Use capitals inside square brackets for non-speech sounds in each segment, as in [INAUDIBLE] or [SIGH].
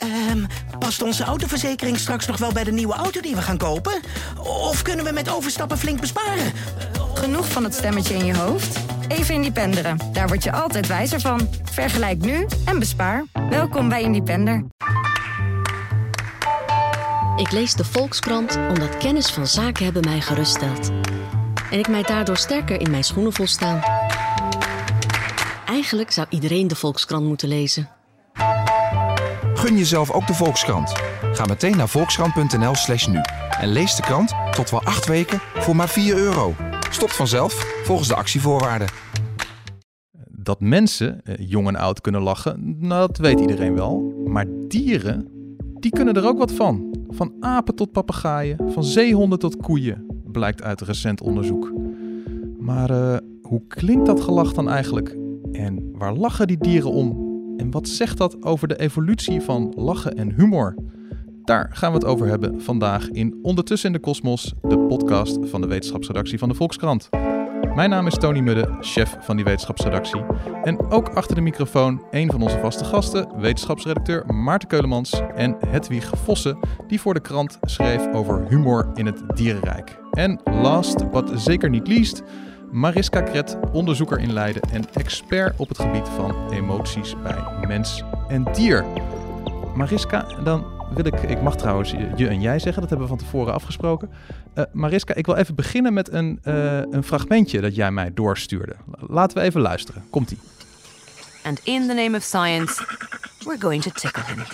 Ehm, past onze autoverzekering straks nog wel bij de nieuwe auto die we gaan kopen? Of kunnen we met overstappen flink besparen? Genoeg van het stemmetje in je hoofd? Even Independeren. Daar word je altijd wijzer van. Vergelijk nu en bespaar. Welkom bij Independer. Ik lees de Volkskrant omdat kennis van zaken hebben mij geruststelt. En ik mij daardoor sterker in mijn schoenen voel staan. Eigenlijk zou iedereen de Volkskrant moeten lezen. Gun jezelf ook de Volkskrant. Ga meteen naar volkskrant.nl slash nu. En lees de krant tot wel acht weken voor maar 4 euro. Stopt vanzelf volgens de actievoorwaarden. Dat mensen, eh, jong en oud, kunnen lachen, nou, dat weet iedereen wel. Maar dieren, die kunnen er ook wat van. Van apen tot papegaaien, van zeehonden tot koeien, blijkt uit recent onderzoek. Maar eh, hoe klinkt dat gelach dan eigenlijk? En waar lachen die dieren om? En wat zegt dat over de evolutie van lachen en humor? Daar gaan we het over hebben vandaag in Ondertussen in de Kosmos, de podcast van de wetenschapsredactie van de Volkskrant. Mijn naam is Tony Mudde, chef van die wetenschapsredactie. En ook achter de microfoon een van onze vaste gasten, wetenschapsredacteur Maarten Keulemans en Hedwig Vossen, die voor de krant schreef over humor in het dierenrijk. En last but zeker niet least, Mariska Kret, onderzoeker in Leiden en expert op het gebied van emoties bij mens en dier. Mariska, dan wil ik, ik mag trouwens je en jij zeggen, dat hebben we van tevoren afgesproken. Uh, Mariska, ik wil even beginnen met een, uh, een fragmentje dat jij mij doorstuurde. Laten we even luisteren. Komt-ie. And in the name of science, we're going to tickle him. [LAUGHS]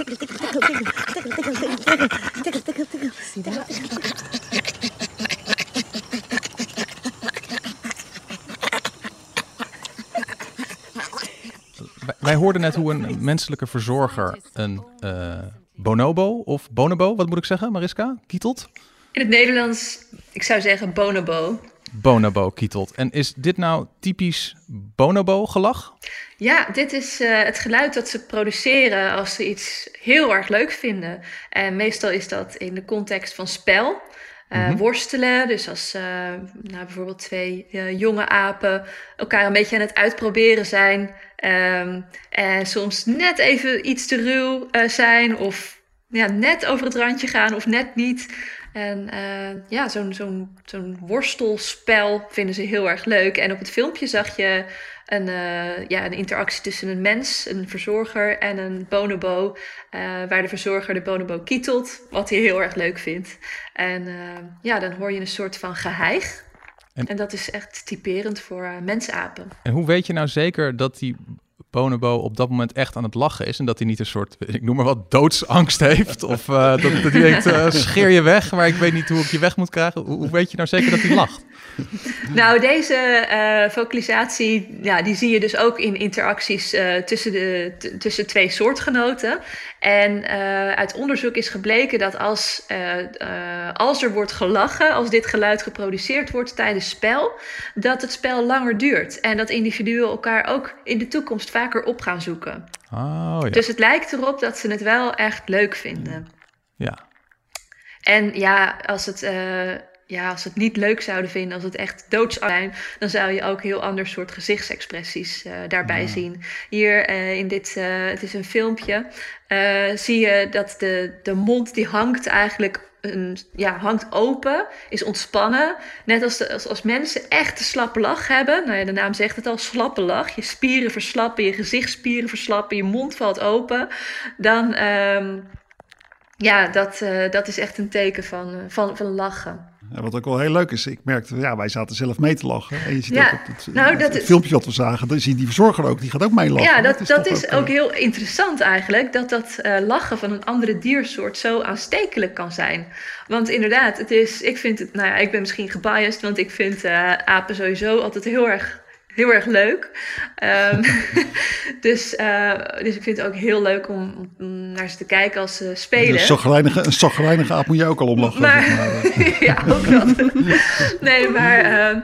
See that? Wij hoorden net hoe een menselijke verzorger een uh, bonobo of bonobo, wat moet ik zeggen, Mariska, kietelt? In het Nederlands, ik zou zeggen bonobo. Bonobo kietelt. En is dit nou typisch bonobo gelach? Ja, dit is uh, het geluid dat ze produceren als ze iets heel erg leuk vinden. En meestal is dat in de context van spel. Uh, mm-hmm. Worstelen, dus als uh, nou, bijvoorbeeld twee jonge apen elkaar een beetje aan het uitproberen zijn. Um, en soms net even iets te ruw zijn, of ja, net over het randje gaan, of net niet. En ja, zo'n zo'n zo'n worstelspel vinden ze heel erg leuk. En op het filmpje zag je een, uh, ja, een interactie tussen een mens, een verzorger en een bonobo. Waar de verzorger de bonobo kietelt, wat hij heel erg leuk vindt. En ja, dan hoor je een soort van geheig. En, en dat is echt typerend voor mensapen. En hoe weet je nou zeker dat die Bonobo op dat moment echt aan het lachen is. En dat hij niet een soort, ik noem maar wat, doodsangst heeft. Of uh, dat, dat hij denkt, uh, [LAUGHS] scheer je weg, maar ik weet niet hoe ik je weg moet krijgen. Hoe, hoe weet je nou zeker dat hij lacht? [LAUGHS] Nou, deze uh, vocalisatie, ja, die zie je dus ook in interacties tussen, de, tussen twee soortgenoten. En uit onderzoek is gebleken dat als, als er wordt gelachen, als dit geluid geproduceerd wordt tijdens spel, dat het spel langer duurt. En dat individuen elkaar ook in de toekomst vaker op gaan zoeken. Oh, ja. Dus het lijkt erop dat ze het wel echt leuk vinden. Ja. En ja, als het, uh, ja, als het niet leuk zouden vinden, als het echt doodsangst zijn, dan zou je ook heel ander soort gezichtsexpressies uh, daarbij ja. zien. Hier uh, in dit, het is een filmpje, zie je dat de, de mond die hangt eigenlijk een, ja, hangt open, is ontspannen. Net als, de, als, als mensen echt een slappe lach hebben. Nou ja, de naam zegt het al, slappe lach. Je spieren verslappen, je gezichtsspieren verslappen, je mond valt open. Dan, um, ja, dat, dat is echt een teken van, van, van lachen. Wat ook wel heel leuk is, ik merkte, ja, wij zaten zelf mee te lachen. En je ziet ja, ook op het, nou, het, dat het filmpje wat we zagen, dan zie je die verzorger ook, die gaat ook mee lachen. Ja, dat, dat is, dat is ook, ook, heel interessant eigenlijk, dat dat uh, lachen van een andere diersoort zo aanstekelijk kan zijn. Want inderdaad, het is, ik vind het, nou ja, ik ben misschien gebiased, want ik vind uh, apen sowieso altijd heel erg heel erg leuk. Um, [LAUGHS] dus, uh, dus ik vind het ook heel leuk om, om naar ze te kijken als ze spelen. Een zagrijnige, aap moet je ook al omlachen. Maar, zeg maar. [LAUGHS] ja, ook dat. nee, maar... Uh,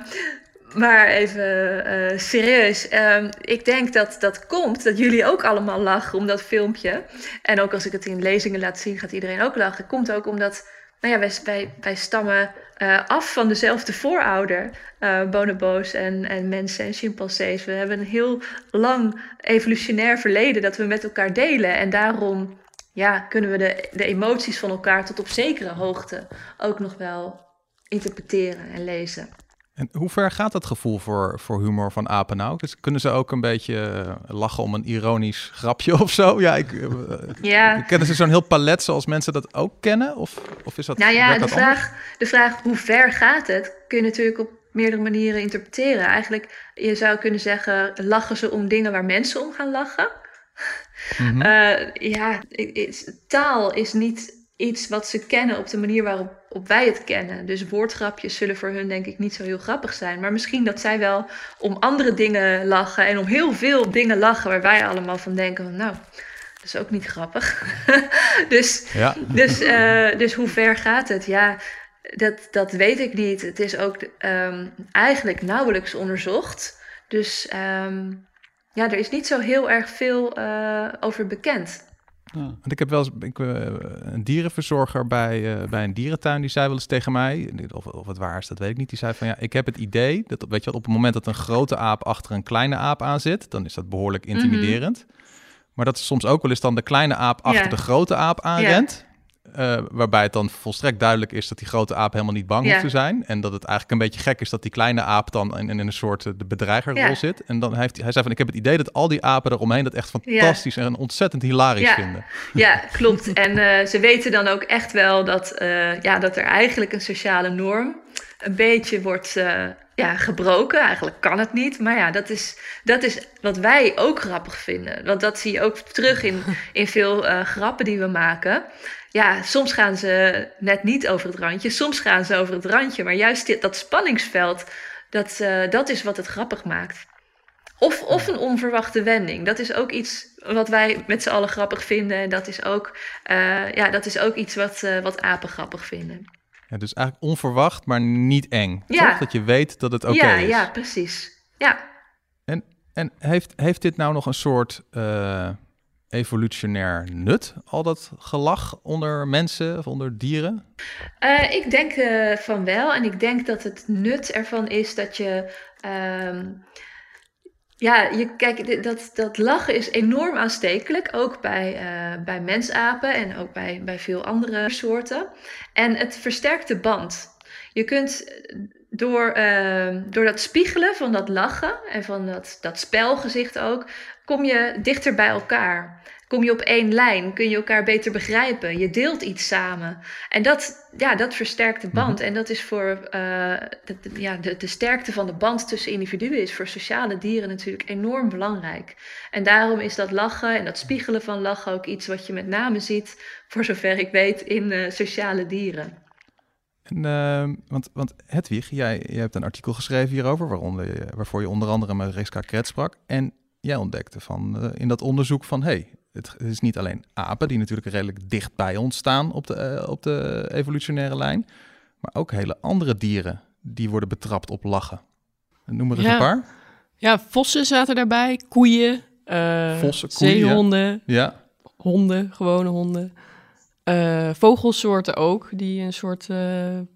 maar even uh, serieus. Uh, ik denk dat dat komt, dat jullie ook allemaal lachen om dat filmpje. En ook als ik het in lezingen laat zien, gaat iedereen ook lachen. Komt ook omdat nou ja, wij, wij, stammen uh, af van dezelfde voorouder, uh, bonobo's en, en mensen en chimpansees. We hebben een heel lang evolutionair verleden dat we met elkaar delen. En daarom ja, kunnen we de, de emoties van elkaar tot op zekere hoogte ook nog wel interpreteren en lezen. En hoe ver gaat dat gevoel voor, voor humor van apen nou? Dus kunnen ze ook een beetje eh, lachen om een ironisch grapje [LAUGHS] of zo? Ja, ik, uh, ja. kennen ze zo'n heel palet zoals mensen dat ook kennen? Of, of is dat Nou ja, de vraag, de vraag hoe ver gaat het, kun je natuurlijk op meerdere manieren interpreteren. Eigenlijk, je zou kunnen zeggen, lachen ze om dingen waar mensen om gaan lachen? Mm -hmm. uh, ja, taal is niet iets wat ze kennen op de manier waarop op wij het kennen. Dus woordgrapjes zullen voor hun denk ik niet zo heel grappig zijn. Maar misschien dat zij wel om andere dingen lachen en om heel veel dingen lachen waar wij allemaal van denken van nou, dat is ook niet grappig. [LAUGHS] dus, ja. dus, uh, dus hoe ver gaat het? Ja, dat, dat weet ik niet. Het is ook um, eigenlijk nauwelijks onderzocht. Dus um, ja, er is niet zo heel erg veel uh, over bekend. Ja. Want ik heb wel eens ik, uh, een dierenverzorger bij, uh, bij een dierentuin. Die zei wel eens tegen mij, of, of het waar is, dat weet ik niet. Die zei van ja, ik heb het idee dat weet je, op het moment dat een grote aap achter een kleine aap aan zit, dan is dat behoorlijk intimiderend. Mm -hmm. Maar dat is soms ook wel eens dan de kleine aap achter Ja. de grote aap aanrent. Uh, waarbij het dan volstrekt duidelijk is dat die grote aap helemaal niet bang Ja. hoeft te zijn. En dat het eigenlijk een beetje gek is dat die kleine aap dan in, in een soort uh, de bedreigerrol Ja. zit. En dan heeft hij, hij zei van ik heb het idee dat al die apen eromheen dat echt fantastisch en ontzettend hilarisch Ja. vinden. Ja, klopt. En eh, ze weten dan ook echt wel dat, eh, ja, dat er eigenlijk een sociale norm een beetje wordt eh, ja, gebroken. Eigenlijk kan het niet. Maar ja, dat is, dat is wat wij ook grappig vinden. Want dat zie je ook terug in, in veel eh, grappen die we maken. Ja, soms gaan ze net niet over het randje. Soms gaan ze over het randje. Maar juist dit, dat spanningsveld, dat, eh, dat is wat het grappig maakt. Of, of een onverwachte wending. Dat is ook iets wat wij met z'n allen grappig vinden. En dat is ook, eh, ja, dat is ook iets wat, eh, wat apen grappig vinden. Ja, dus eigenlijk onverwacht, maar niet eng. Ja. Toch? Dat je weet dat het oké ja, is. ja, precies. Ja. En, en heeft, heeft dit nou nog een soort evolutionair nut, al dat gelach onder mensen of onder dieren? Eh, ik denk eh, van wel. En ik denk dat het nut ervan is dat je. ehm, ja, je, kijk, dat, dat lachen is enorm aanstekelijk. Ook bij, eh, bij mensapen en ook bij, bij veel andere soorten. En het versterkt de band. Je kunt door, eh, door dat spiegelen van dat lachen en van dat, dat spelgezicht ook, kom je dichter bij elkaar. Kom je op één lijn, kun je elkaar beter begrijpen. Je deelt iets samen. En dat, ja, dat versterkt de band. En dat is voor eh, de, de- ja, de, de sterkte van de band tussen individuen is voor sociale dieren natuurlijk enorm belangrijk. En daarom is dat lachen en dat spiegelen van lachen ook iets wat je met name ziet, voor zover ik weet, in eh, sociale dieren. En, eh, want, want Hedwig, jij, jij hebt een artikel geschreven hierover, waaronder, waarvoor je onder andere met Reska Kret sprak. En jij ontdekte van, eh, in dat onderzoek van, hey, het is niet alleen apen, die natuurlijk redelijk dicht bij ons staan op de, eh, op de evolutionaire lijn, maar ook hele andere dieren die worden betrapt op lachen. Noem er eens Ja. een paar. Ja, vossen zaten daarbij, koeien, eh, Vossen, koeien, zeehonden, Ja, honden, gewone honden. Eh, vogelsoorten ook, die een soort eh,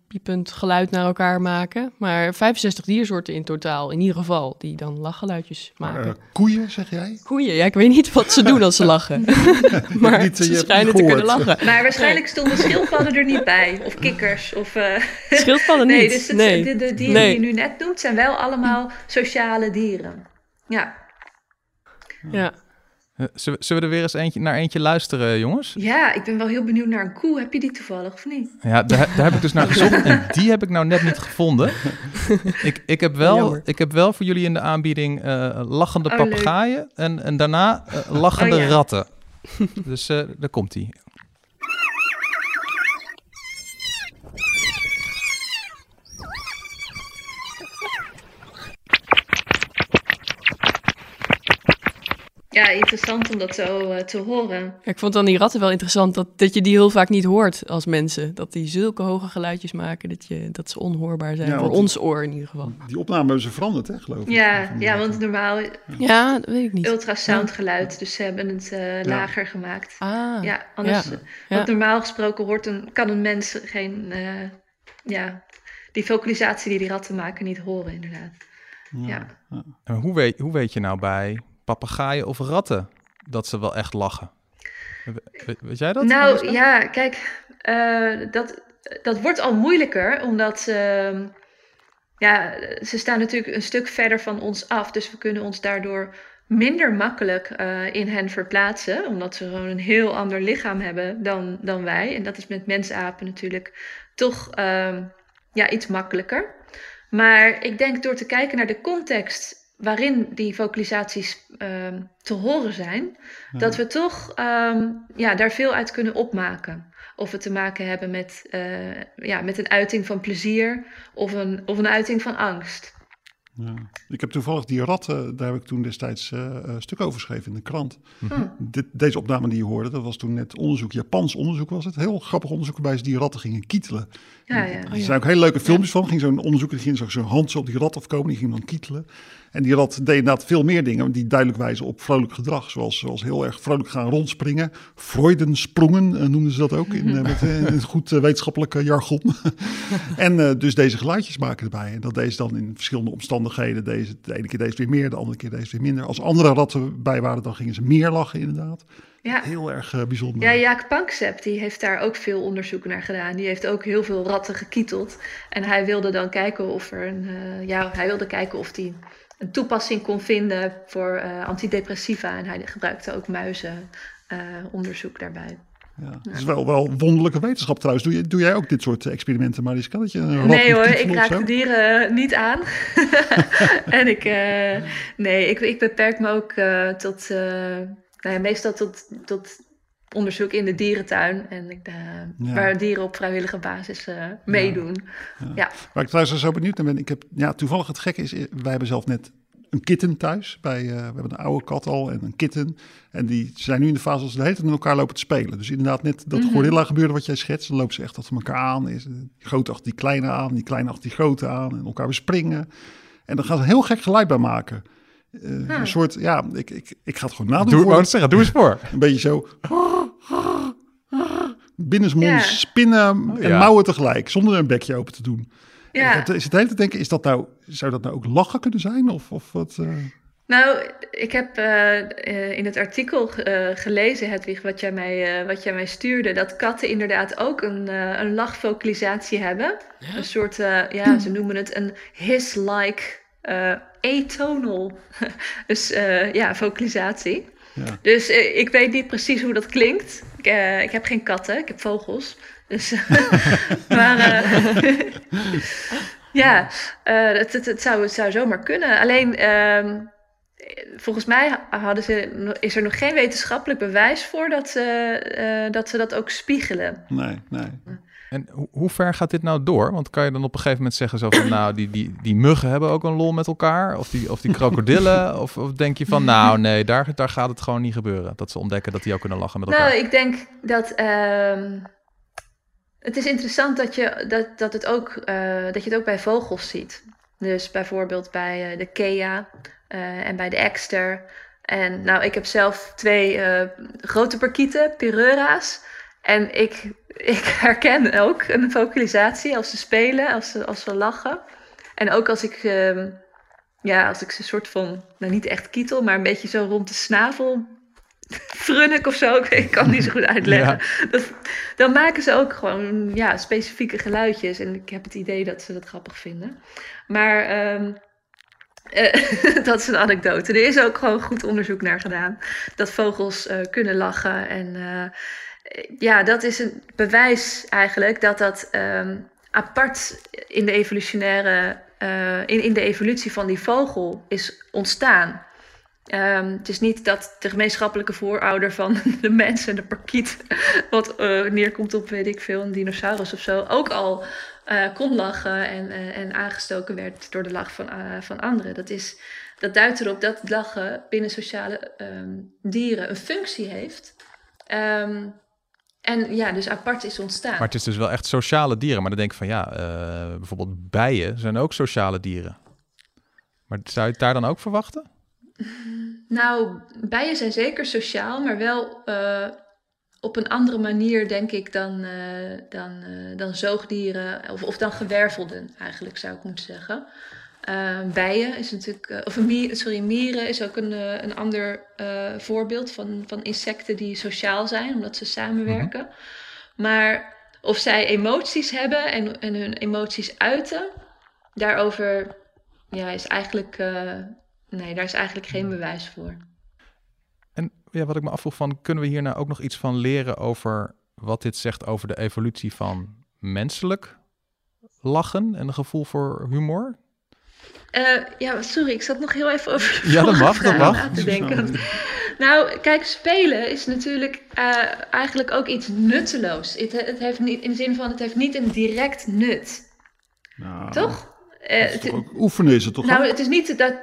piepend geluid naar elkaar maken. Maar 65 diersoorten in totaal, in ieder geval, die dan lachgeluidjes maken. Eh, koeien, zeg jij? Koeien, ja, ik weet niet wat ze doen als ze lachen. [LAUGHS] [LAUGHS] maar niet, ze schijnen te kunnen lachen. Maar waarschijnlijk stonden schildpadden er niet bij, of kikkers. Of, eh, [LAUGHS] Schildpadden nee, niet. dus het, nee. de, de dieren Nee. die je nu net noemt zijn wel allemaal sociale dieren. Ja, Ja. Zullen, we- er weer eens eentje, naar eentje luisteren, jongens? ja, ik ben wel heel benieuwd naar een koe. Heb je die toevallig of niet? Ja, daar, daar heb ik dus naar gezocht en die heb ik nou net niet gevonden. Ik, ik, heb, wel, Jammer. ik heb wel voor jullie in de aanbieding eh, lachende Oh, papegaaien en, en daarna eh, lachende Oh, ja. ratten. Dus eh, daar komt hij. Ja, interessant om dat zo eh, te horen. Ik vond dan die ratten wel interessant dat, dat je die heel vaak niet hoort als mensen. Dat die zulke hoge geluidjes maken dat, je, dat ze onhoorbaar zijn. Ja, voor ons oor in ieder geval. Die opname hebben ze veranderd, hè, geloof ik. Ja, ja want normaal Ja, dat weet ik niet. ultrasoundgeluid, dus ze hebben het eh, lager gemaakt. Ah, Ja, anders, ja. Ja. want normaal gesproken hoort een, kan een mens geen, eh, ja, die vocalisatie die die ratten maken niet horen inderdaad. Ja. En hoe, weet, hoe weet je nou bij papegaaien of ratten dat ze wel echt lachen? We- Weet jij dat? Nou ja, kijk, eh, dat, dat wordt al moeilijker, omdat ehm, ja, ze staan natuurlijk een stuk verder van ons af. Dus we kunnen ons daardoor minder makkelijk eh, in hen verplaatsen, omdat ze gewoon een heel ander lichaam hebben dan, dan wij. En dat is met mensapen natuurlijk toch ehm, ja, iets makkelijker. Maar ik denk door te kijken naar de context waarin die vocalisaties ehm, te horen zijn, dat we toch ehm, ja, daar veel uit kunnen opmaken. Of we te maken hebben met, eh, ja, met een uiting van plezier of een, of een uiting van angst. Ja. Ik heb toevallig die ratten, daar heb ik toen destijds eh, een stuk over geschreven in de krant. Dit, deze opname die je hoorde, dat was toen net onderzoek, Japans onderzoek was het. Heel grappig onderzoek waarbij ze die ratten gingen kietelen. Ja, ja. Er zijn ook hele leuke filmpjes van. Ging zo'n onderzoeker, die ging zo- zo'n hand zo op die rat afkomen, die ging dan kietelen. En die rat deed inderdaad veel meer dingen die duidelijk wijzen op vrolijk gedrag. Zoals, zoals heel erg vrolijk gaan rondspringen. Freudensprongen eh, noemden ze dat ook in, eh, met, eh, in het goed wetenschappelijke jargon. [LAUGHS] en eh, dus deze geluidjes maken erbij. En dat deze dan in verschillende omstandigheden. Deze, de ene keer deze weer meer, de andere keer deze weer minder. Als andere ratten bij waren, dan gingen ze meer lachen inderdaad. Ja. Heel erg eh, bijzonder. Ja, Jaak Panksepp die heeft daar ook veel onderzoek naar gedaan. Die heeft ook heel veel ratten gekieteld. En hij wilde dan kijken of er een, eh, ja, hij wilde kijken of hij een toepassing kon vinden voor eh, antidepressiva. En hij gebruikte ook muizen eh, onderzoek daarbij. Ja, Het is wel, wel wonderlijke wetenschap trouwens. Doe, je, doe jij ook dit soort experimenten, Mariska? Dat je een rat Nee hoor, ik raak de dieren niet aan. [LAUGHS] [LAUGHS] en ik, nee, ik, ik beperk me ook tot, nou ja, meestal tot, tot onderzoek in de dierentuin. En ik, eh, Ja. waar dieren op vrijwillige basis eh, meedoen. Ja. Waar ik trouwens zo benieuwd naar ben, ik heb, ja, toevallig het gekke is, eh, wij hebben zelf net een kitten thuis. Bij, we hebben een oude kat al en een kitten. En die zijn nu in de fase dat ze de hele tijd met elkaar lopen te spelen. Dus inderdaad net dat Mhm. gorilla gebeurde wat jij schetst. Dan lopen ze echt achter elkaar aan. Is, die grote achter die kleine aan, die kleine achter die grote aan. En elkaar bespringen. En dan gaan ze heel gek geluid bij maken. Eh, Een soort, ja, ik, ik, ik ga het gewoon nadoen. Doe, voor het zeggen, doe eens voor. [LAUGHS] Een beetje zo. Binnensmonds Ja. spinnen en ja. mouwen tegelijk, zonder een bekje open te doen. Ja. Ik is het hele te denken, is dat nou, zou dat nou ook lachen kunnen zijn? Of, of wat? eh? Nou, ik heb eh, in het artikel eh, gelezen, Hedwig, wat jij, mij, eh, wat jij mij stuurde, dat katten inderdaad ook een, een lachvocalisatie hebben. Een soort, eh, ja, ze noemen het een hiss-like eh, atonal. [LAUGHS] dus eh, ja, vocalisatie. Ja. Dus eh, ik weet niet precies hoe dat klinkt. Ik, eh, ik heb geen katten, ik heb vogels. Dus, [LAUGHS] maar [LAUGHS] ja, het, het, het, zou, het zou zomaar kunnen. Alleen, ehm, volgens mij hadden ze, is er nog geen wetenschappelijk bewijs voor dat ze, dat, ze dat ook spiegelen. Nee, nee. En hoe, hoe ver gaat dit nou door? Want kan je dan op een gegeven moment zeggen zo van, nou, die, die, die muggen hebben ook een lol met elkaar? Of die, of die krokodillen? [LAUGHS] of, of denk je van, nou nee, daar, daar gaat het gewoon niet gebeuren. Dat ze ontdekken dat die ook kunnen lachen met elkaar. Nou, ik denk dat. ehm, het is interessant dat je, dat, dat, het ook, eh, dat je het ook bij vogels ziet. Dus bijvoorbeeld bij eh, de Kea eh, en bij de ekster. En nou, ik heb zelf twee grote parkieten, Pireura's. En ik, ik herken ook een vocalisatie als ze spelen, als ze, als ze lachen. En ook als ik, ehm, ja, als ik ze soort van, nou niet echt kietel, maar een beetje zo rond de snavel frunnik of zo. [LAUGHS] Ik, kan het niet zo goed uitleggen. Dat, dan maken ze ook gewoon ja, specifieke geluidjes. En ik heb het idee dat ze dat grappig vinden. Maar ehm, [LAUGHS] eh, dat is een anekdote. Er is ook gewoon goed onderzoek naar gedaan. Dat vogels eh, kunnen lachen. En eh, ja, dat is een bewijs eigenlijk dat dat ehm, apart in de evolutionaire... eh, in, in de evolutie van die vogel is ontstaan. Ehm, het is niet dat de gemeenschappelijke voorouder van [LAUGHS] de mens en de parkiet, wat eh, neerkomt op, weet ik veel, een dinosaurus of zo, ook al eh, kon lachen en, en aangestoken werd door de lach van, van anderen. Dat, is, dat duidt erop dat lachen binnen sociale ehm, dieren een functie heeft. Ehm, en ja, dus apart is ontstaan. Maar het is dus wel echt sociale dieren. Maar dan denk ik van ja, eh, bijvoorbeeld bijen zijn ook sociale dieren. Maar zou je het daar dan ook verwachten? Nou, bijen zijn zeker sociaal, maar wel eh, op een andere manier, denk ik, dan, eh, dan, dan zoogdieren of, of dan gewervelden, eigenlijk zou ik moeten zeggen. Uh, bijen is natuurlijk, uh, of mier, sorry, mieren is ook een, uh, een ander voorbeeld van, van insecten die sociaal zijn, omdat ze samenwerken. Mm -hmm. Maar of zij emoties hebben en, en hun emoties uiten, daarover ja, is eigenlijk, nee, daar is eigenlijk geen bewijs voor. En ja, wat ik me afvroeg van, kunnen we hier nou ook nog iets van leren over wat dit zegt over de evolutie van menselijk lachen en een gevoel voor humor? Uh, ja, sorry, ik zat nog heel even over. [LAUGHS] Ja, dat mag, dat mag. te denken. nou, kijk, spelen is natuurlijk uh, eigenlijk ook iets nutteloos. Het, het, heeft niet, in de zin van, het heeft niet een direct nut. Nou, toch? Uh, ook oefenen is het toch? Nou, het is niet dat.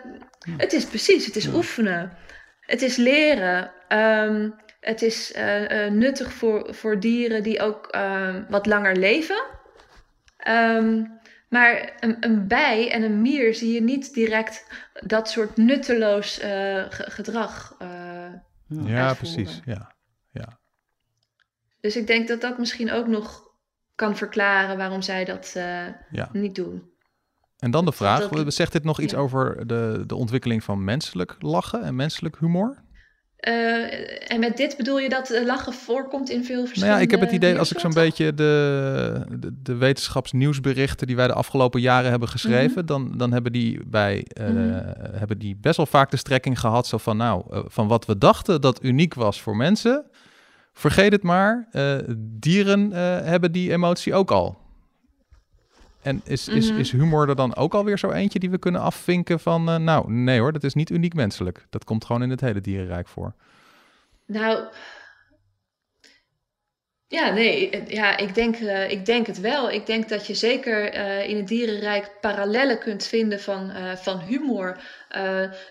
Het is precies, het is ja. oefenen. Het is leren. Um, het is nuttig voor, voor dieren die ook wat langer leven. Um, maar een, een, bij en een mier zie je niet direct dat soort nutteloos uh, gedrag. Uh, ja, precies. Ja. ja. Dus ik denk dat dat misschien ook nog kan verklaren waarom zij dat uh, ja. niet doen. En dan de vraag: dat, zegt dit nog iets ja. over de, de ontwikkeling van menselijk lachen en menselijk humor? Uh, en met dit bedoel je dat lachen voorkomt in veel verschillende... Nou ja, ik heb het idee als ik zo'n beetje de, de, de, wetenschapsnieuwsberichten die wij de afgelopen jaren hebben geschreven, mm -hmm. dan, dan hebben, die bij, uh, mm -hmm. hebben die best wel vaak de strekking gehad zo van nou, uh, van wat we dachten dat uniek was voor mensen, vergeet het maar, dieren hebben die emotie ook al. En is, mm -hmm. is, is humor er dan ook alweer zo eentje die we kunnen afvinken van... Uh, nou, nee hoor, dat is niet uniek menselijk. Dat komt gewoon in het hele dierenrijk voor. Nou, ja, nee, ja, ik, denk, uh, ik denk het wel. Ik denk dat je zeker uh, in het dierenrijk parallellen kunt vinden van, van humor.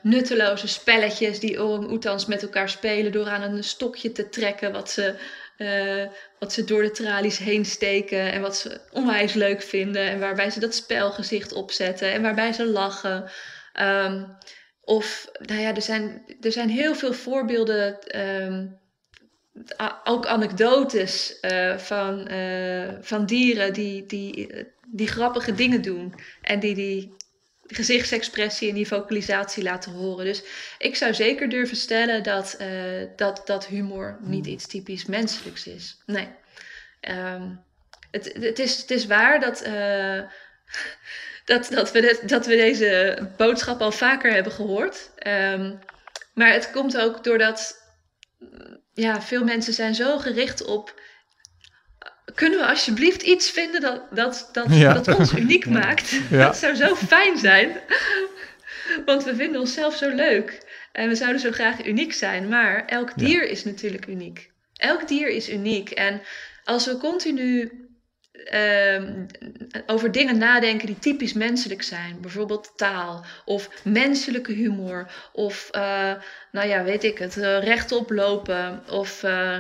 nutteloze spelletjes die orang-oetans met elkaar spelen... door aan een stokje te trekken wat ze uh, wat ze door de tralies heen steken en wat ze onwijs leuk vinden. En waarbij ze dat spelgezicht opzetten en waarbij ze lachen. Um, of, nou ja, er zijn, er zijn heel veel voorbeelden, um, ook anekdotes uh, van, uh, van dieren die, die, die grappige dingen doen. En die, die gezichtsexpressie en die vocalisatie laten horen. Dus ik zou zeker durven stellen dat, uh, dat, dat humor niet iets typisch menselijks is. Nee. Um, het, het, is, het is waar dat, uh, [LAUGHS] dat, dat, we de, dat we deze boodschap al vaker hebben gehoord. Um, maar het komt ook doordat ja, veel mensen zijn zo gericht op kunnen we alsjeblieft iets vinden dat, dat, dat, ja. dat ons uniek maakt? Ja. [LAUGHS] Dat zou zo fijn zijn. Want we vinden onszelf zo leuk. En we zouden zo graag uniek zijn. Maar elk dier ja. is natuurlijk uniek. Elk dier is uniek. En als we continu um, over dingen nadenken die typisch menselijk zijn, bijvoorbeeld taal of menselijke humor, of uh, nou ja, weet ik het, uh, rechtop lopen of. Uh,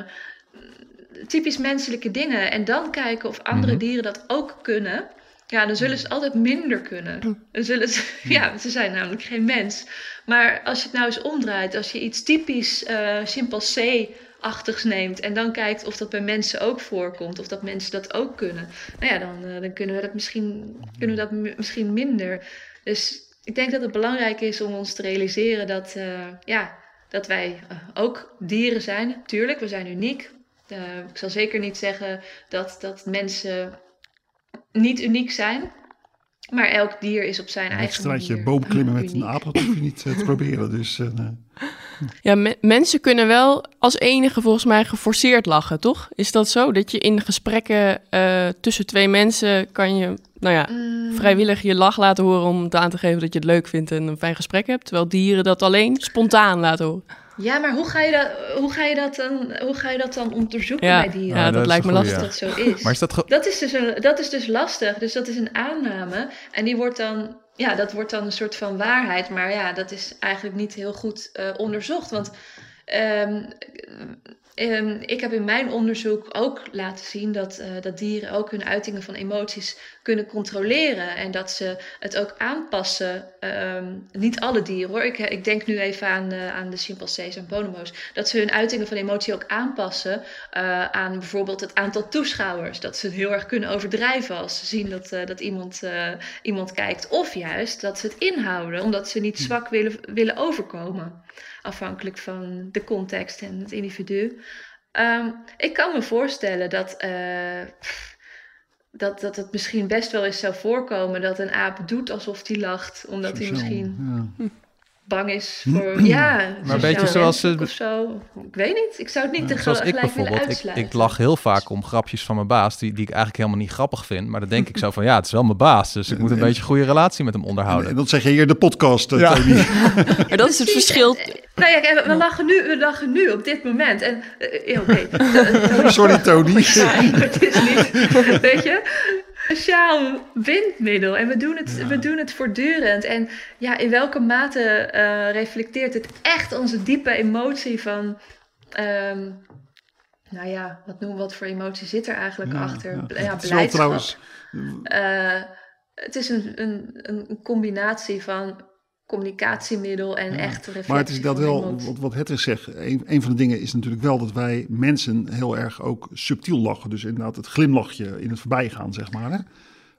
typisch menselijke dingen. En dan kijken of andere mm-hmm. dieren dat ook kunnen. Ja, dan zullen ze altijd minder kunnen. Dan zullen ze, [LAUGHS] ja, ze zijn namelijk geen mens. Maar als je het nou eens omdraait, als je iets typisch uh, chimpansee-achtigs neemt en dan kijkt of dat bij mensen ook voorkomt, of dat mensen dat ook kunnen, nou ja, dan, uh, dan kunnen we dat misschien, kunnen we dat misschien minder. Dus ik denk dat het belangrijk is om ons te realiseren dat, uh, ja, dat wij ook dieren zijn. Tuurlijk, we zijn uniek. Uh, ik zal zeker niet zeggen dat, dat mensen niet uniek zijn. Maar elk dier is op zijn een eigen manier straatje boomklimmen met een aap, dat hoef je niet uh, te proberen. Dus, uh, Ja, me mensen kunnen wel als enige volgens mij geforceerd lachen, toch? Is dat zo? Dat je in gesprekken tussen twee mensen kan je nou ja, mm. vrijwillig je lach laten horen om te aan te geven dat je het leuk vindt en een fijn gesprek hebt. Terwijl dieren dat alleen spontaan laten horen. Ja, maar hoe ga je dat, hoe ga je dat, dan, hoe ga je dat dan onderzoeken ja, bij dieren? Ja, dat, dat lijkt me lastig. Dat zo is. Maar is dat, dat, is dus een, dat is dus lastig. Dus dat is een aanname. En die wordt dan, ja, dat wordt dan een soort van waarheid. Maar ja, dat is eigenlijk niet heel goed uh, onderzocht. Want um, Ehm, ik heb in mijn onderzoek ook laten zien dat, uh, dat dieren ook hun uitingen van emoties kunnen controleren. En dat ze het ook aanpassen. Ehm, niet alle dieren hoor. Ik, ik denk nu even aan, uh, aan de chimpansees en bonobo's. Dat ze hun uitingen van emotie ook aanpassen uh, aan bijvoorbeeld het aantal toeschouwers. Dat ze het heel erg kunnen overdrijven als ze zien dat, dat iemand, iemand kijkt. Of juist dat ze het inhouden, omdat ze niet zwak willen, willen overkomen afhankelijk van de context en het individu. Um, ik kan me voorstellen dat, uh, dat, dat het misschien best wel eens zou voorkomen dat een aap doet alsof hij lacht, omdat hij misschien ja bang is hm? voor, ja, maar een beetje zoals ze of zo. Ik weet niet. Ik zou het niet te zoals ik bijvoorbeeld. Ik, ik, lach heel vaak om grapjes van mijn baas die, die ik eigenlijk helemaal niet grappig vind, maar dan denk ik zo van ja, het is wel mijn baas, dus ik moet een beetje een goede relatie met hem onderhouden. En, dat zeg je hier de podcast, uh, ja. Tony. [LAUGHS] maar dat is het verschil. Nou ja, we lachen nu, we lachen nu op dit moment. En uh. Okay. [LAUGHS] Sorry, Tony. [LAUGHS] het is niet, weet je speciaal windmiddel. En we doen het, we doen het voortdurend. En ja, in welke mate uh, reflecteert het echt onze diepe emotie van. Um, nou ja, wat, noem, wat voor emotie zit er eigenlijk achter? Ja, ja blijdschap. Trouwens... Uh, het is een, een, een combinatie van communicatiemiddel en ja. echt reflectie. Maar het is dat wel, wat, wat het is zegt, een, een, van de dingen is natuurlijk wel dat wij mensen heel erg ook subtiel lachen. Dus inderdaad het glimlachje in het voorbijgaan, zeg maar. Hè?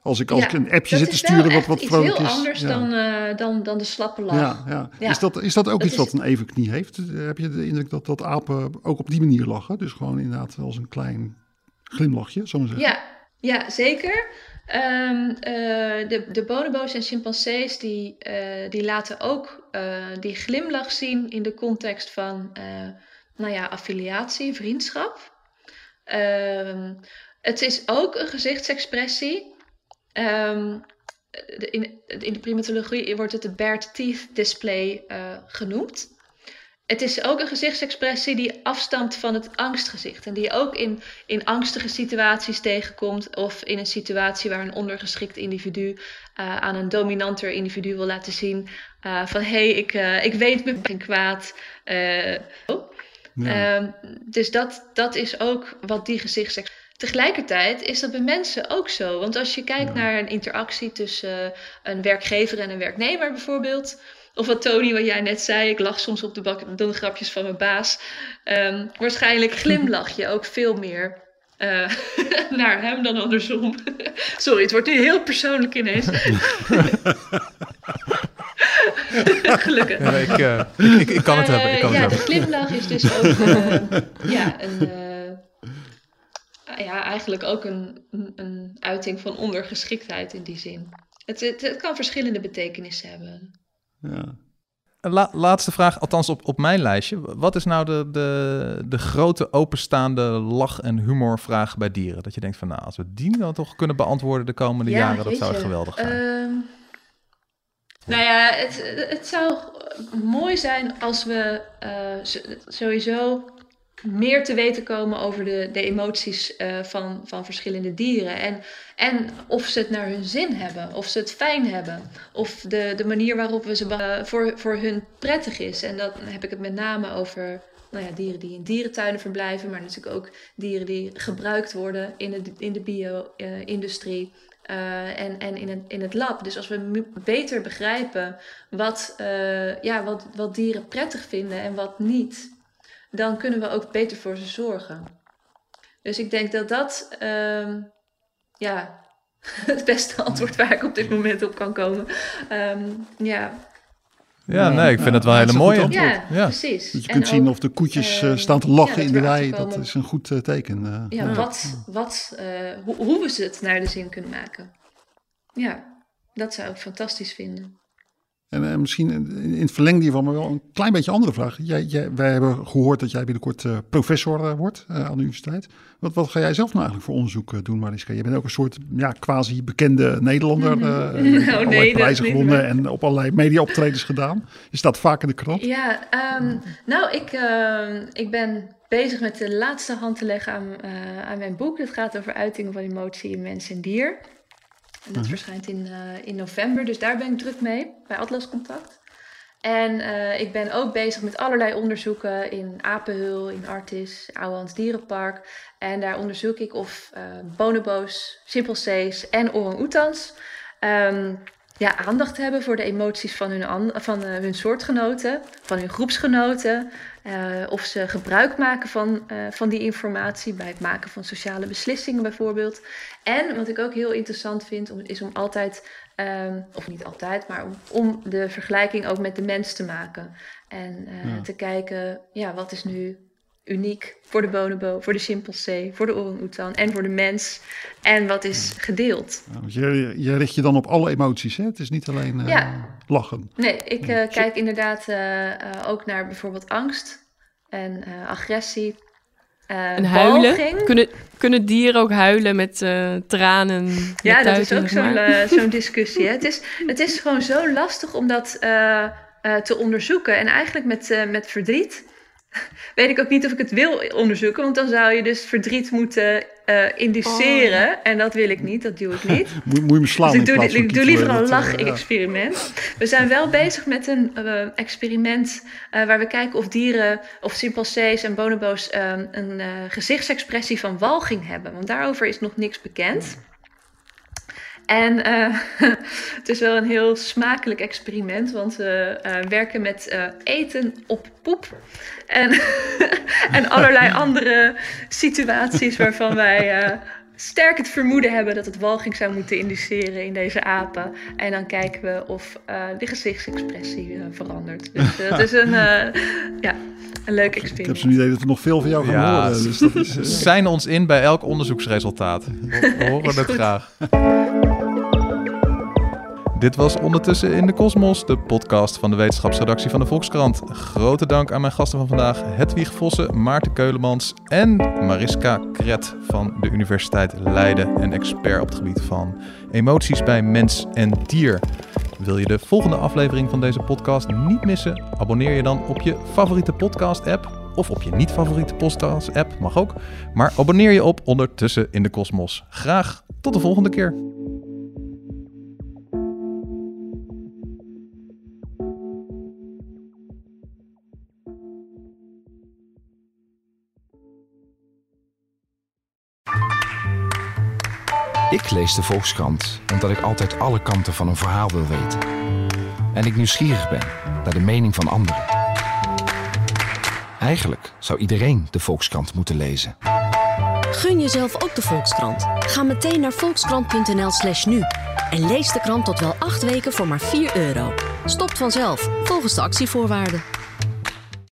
Als ik, als ja, ik een appje zit te sturen wat, wat vrolijk is. heel anders ja. dan, uh, dan, dan de slappe lach. Ja, ja. Is, dat, is dat ook dat iets is... wat een even knie heeft? Heb je de indruk dat, dat apen ook op die manier lachen? Dus gewoon inderdaad als een klein glimlachje, zo maar zeggen. Ja, ja zeker. Um, uh, de, de bonobo's en chimpansees die, uh, die laten ook uh, die glimlach zien in de context van nou ja, affiliatie, vriendschap. Um, het is ook een gezichtsexpressie. Um, in, in de primatologie wordt het de Baird Teeth Display genoemd. Het is ook een gezichtsexpressie die afstamt van het angstgezicht. En die je ook in, in angstige situaties tegenkomt. Of in een situatie waar een ondergeschikt individu uh, aan een dominanter individu wil laten zien. Uh, van hé, hey, ik, uh, ik weet me geen kwaad. Oh. Ja. Ehm, dus dat, dat is ook wat die gezichtsexpressie. Tegelijkertijd is dat bij mensen ook zo. Want als je kijkt ja. naar een interactie tussen een werkgever en een werknemer bijvoorbeeld of wat Tony, wat jij net zei, ik lach soms op de, bak, de grapjes van mijn baas. Um, waarschijnlijk glimlach je ook veel meer uh, [LAUGHS] naar hem dan andersom. [LAUGHS] Sorry, het wordt nu heel persoonlijk ineens. [LAUGHS] Gelukkig. Ja, ik, uh, ik, ik, kan het uh, hebben. Ik kan ja, het de glimlach is dus ook ja, een, ja, eigenlijk ook een, een uiting van ondergeschiktheid in die zin. Het, het, het kan verschillende betekenissen hebben. Ja. La laatste vraag, althans op, op mijn lijstje. Wat is nou de, de, de grote openstaande lach- en humorvraag bij dieren? Dat je denkt van, nou, als we die dan toch kunnen beantwoorden de komende ja, jaren, dat zou het geweldig zijn. Uh, nou ja, het, het zou mooi zijn als we uh, sowieso meer te weten komen over de, de emoties uh, van, van verschillende dieren. En, en of ze het naar hun zin hebben, of ze het fijn hebben, of de, de manier waarop we ze uh, voor, voor hun prettig is. En dan heb ik het met name over nou ja, dieren die in dierentuinen verblijven, maar natuurlijk ook dieren die gebruikt worden in de, in de bio-industrie. Uh, en en in, het, in het lab. Dus als we beter begrijpen wat, ja, wat, wat dieren prettig vinden en wat niet, dan kunnen we ook beter voor ze zorgen. Dus ik denk dat dat um, ja, [LAUGHS] het beste antwoord waar ik op dit moment op kan komen. Um, ja. Ja, nee, ik vind ja, het wel een hele mooie antwoord. Ja, ja, precies. Dus je kunt zien of de koetjes uh, staan te lachen in de rij. Dat is een goed uh, teken. Uh, ja, wat, wat, hoe, hoe we ze het naar de zin kunnen maken. Ja, dat zou ik fantastisch vinden. En uh, misschien in het verlengde hiervan, maar wel een klein beetje andere vraag. Jij, jij, wij hebben gehoord dat jij binnenkort uh, professor uh, wordt aan de universiteit. Wat, wat ga jij zelf nou eigenlijk voor onderzoek doen, Mariska? Je bent ook een soort ja, quasi bekende Nederlander. [LAUGHS] Mm -hmm. nou, nee, prijzen gewonnen en op allerlei mediaoptredens gedaan. Je staat vaak in de krant. Ja, um, nou, ik, ehm, ik ben bezig met de laatste hand te leggen aan, aan mijn boek. Het gaat over uitingen van emotie in mens en dier. En dat mhm. verschijnt in, uh, in november, dus daar ben ik druk mee, bij Atlas Contact. En uh, ik ben ook bezig met allerlei onderzoeken in Apenhul, in Artis, Ouwehans Dierenpark. En daar onderzoek ik of uh, bonobo's, simpelcees en orang-oetans um, ja, aandacht hebben voor de emoties van hun, van, uh, hun soortgenoten, van hun groepsgenoten. Uh, of ze gebruik maken van, uh, van die informatie bij het maken van sociale beslissingen bijvoorbeeld. En wat ik ook heel interessant vind, om, is om altijd, um, of niet altijd, maar om, om de vergelijking ook met de mens te maken. En ja. te kijken, ja, wat is nu uniek voor de bonobo, voor de chimpansee, voor de orang-oetan en voor de mens. En wat is gedeeld. Ja, je, je richt je dan op alle emoties, hè? Het is niet alleen uh, ja. lachen. Nee, ik uh, kijk inderdaad uh, ook naar bijvoorbeeld angst en agressie. en huilen? Kunnen, kunnen dieren ook huilen met tranen? Ja, dat is ook zo'n zo'n [LAUGHS] discussie. Hè? Het, is, het is gewoon zo lastig om dat te onderzoeken. En eigenlijk met, met verdriet [LAUGHS] weet ik ook niet of ik het wil onderzoeken. Want dan zou je dus verdriet moeten uh, indiceren. Oh. En dat wil ik niet, dat doe ik niet. [LAUGHS] moet, moet je me slaan dus ik doe, ik doe liever een lach-experiment. We zijn wel bezig met een uh, experiment uh, waar we kijken of dieren, of chimpansees en bonobo's een gezichtsexpressie van walging hebben. Want daarover is nog niks bekend. En uh, [LAUGHS] het is wel een heel smakelijk experiment, want we uh, werken met eten op poep. En, [LAUGHS] en allerlei andere situaties waarvan wij sterk het vermoeden hebben dat het walging zou moeten indiceren in deze apen. En dan kijken we of de gezichtsexpressie verandert. Dus het is een, [LAUGHS] ja, een leuk experiment. Ik heb zo'n idee dat we nog veel van jou gaan ja, horen. Dus dat is, [LAUGHS] Zijn ons in bij elk onderzoeksresultaat. [LAUGHS] We horen het graag. Dit was Ondertussen in de Kosmos, de podcast van de wetenschapsredactie van de Volkskrant. Grote dank aan mijn gasten van vandaag, Hedwig Vossen, Maarten Keulemans en Mariska Kret van de Universiteit Leiden en expert op het gebied van emoties bij mens en dier. Wil je de volgende aflevering van deze podcast niet missen? Abonneer je dan op je favoriete podcast-app of op je niet-favoriete podcast-app, mag ook. Maar abonneer je op Ondertussen in de Kosmos. Graag tot de volgende keer. Lees de Volkskrant omdat ik altijd alle kanten van een verhaal wil weten. En ik nieuwsgierig ben naar de mening van anderen. Eigenlijk zou iedereen de Volkskrant moeten lezen. Gun jezelf ook de Volkskrant. Ga meteen naar volkskrant.nl/slash nu en lees de krant tot wel acht weken voor maar 4 euro. Stopt vanzelf, volgens de actievoorwaarden.